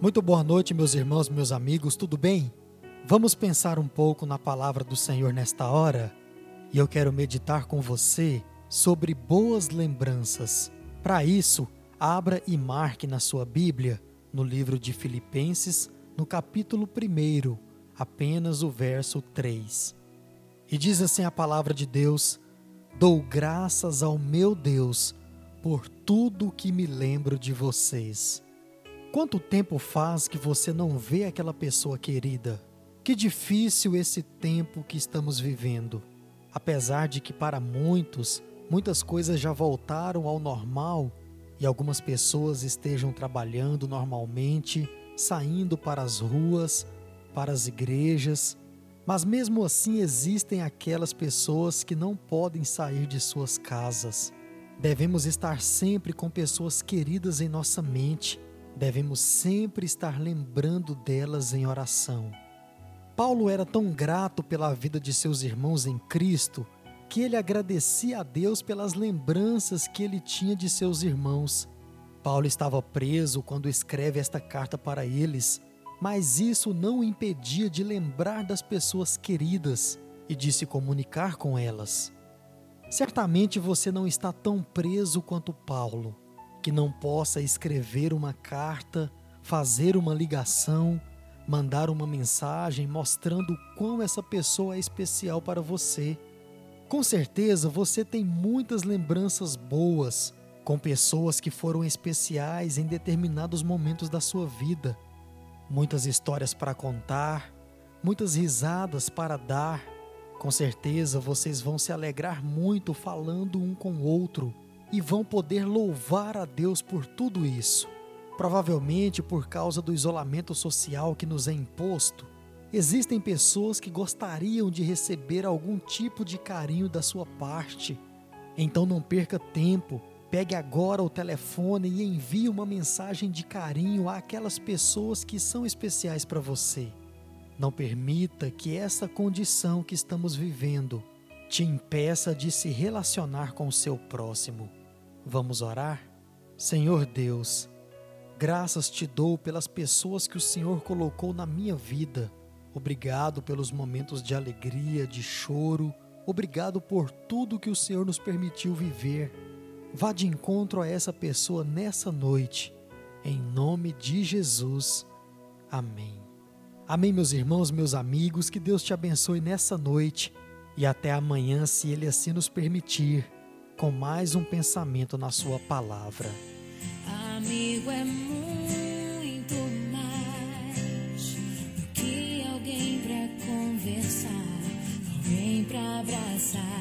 Muito boa noite, meus irmãos, meus amigos, tudo bem? Vamos pensar um pouco na palavra do Senhor nesta hora? E eu quero meditar com você sobre boas lembranças. Para isso, abra e marque na sua Bíblia, no livro de Filipenses, no capítulo 1, apenas o verso 3. E diz assim a palavra de Deus: Dou graças ao meu Deus por tudo que me lembro de vocês. Quanto tempo faz que você não vê aquela pessoa querida? Que difícil esse tempo que estamos vivendo. Apesar de que para muitos, muitas coisas já voltaram ao normal e algumas pessoas estejam trabalhando normalmente, saindo para as ruas, para as igrejas, mas mesmo assim existem aquelas pessoas que não podem sair de suas casas. Devemos estar sempre com pessoas queridas em nossa mente devemos sempre estar lembrando delas em oração. Paulo era tão grato pela vida de seus irmãos em Cristo que ele agradecia a Deus pelas lembranças que ele tinha de seus irmãos. Paulo estava preso quando escreve esta carta para eles, mas isso não o impedia de lembrar das pessoas queridas e de se comunicar com elas. Certamente você não está tão preso quanto Paulo que não possa escrever uma carta, fazer uma ligação, mandar uma mensagem mostrando o quão essa pessoa é especial para você. Com certeza você tem muitas lembranças boas com pessoas que foram especiais em determinados momentos da sua vida. Muitas histórias para contar, muitas risadas para dar. Com certeza vocês vão se alegrar muito falando um com o outro e vão poder louvar a Deus por tudo isso. Provavelmente por causa do isolamento social que nos é imposto, existem pessoas que gostariam de receber algum tipo de carinho da sua parte. Então não perca tempo, pegue agora o telefone e envie uma mensagem de carinho àquelas pessoas que são especiais para você. Não permita que essa condição que estamos vivendo te impeça de se relacionar com o seu próximo. Vamos orar? Senhor Deus, graças te dou pelas pessoas que o Senhor colocou na minha vida. Obrigado pelos momentos de alegria, de choro. Obrigado por tudo que o Senhor nos permitiu viver. Vá de encontro a essa pessoa nessa noite. Em nome de Jesus. Amém. Amém, meus irmãos, meus amigos. Que Deus te abençoe nessa noite e até amanhã, se Ele assim nos permitir com mais um pensamento na Sua palavra. Amigo é muito mais do que alguém para conversar, alguém para abraçar.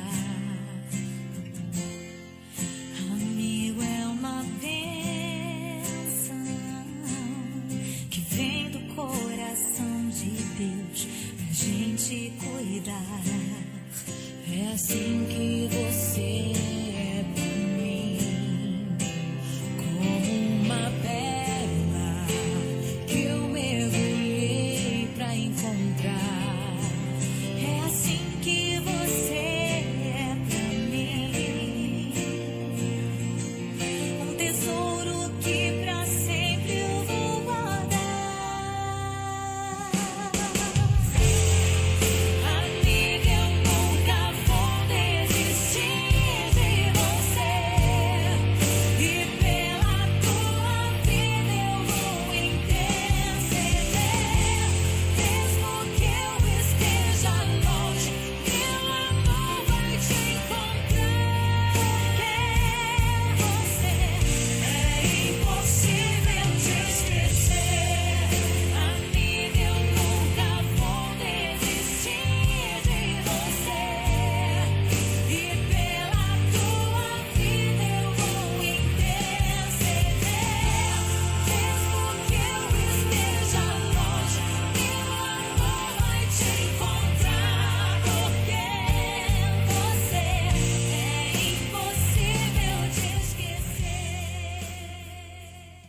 É Deus pra gente cuidar. É assim que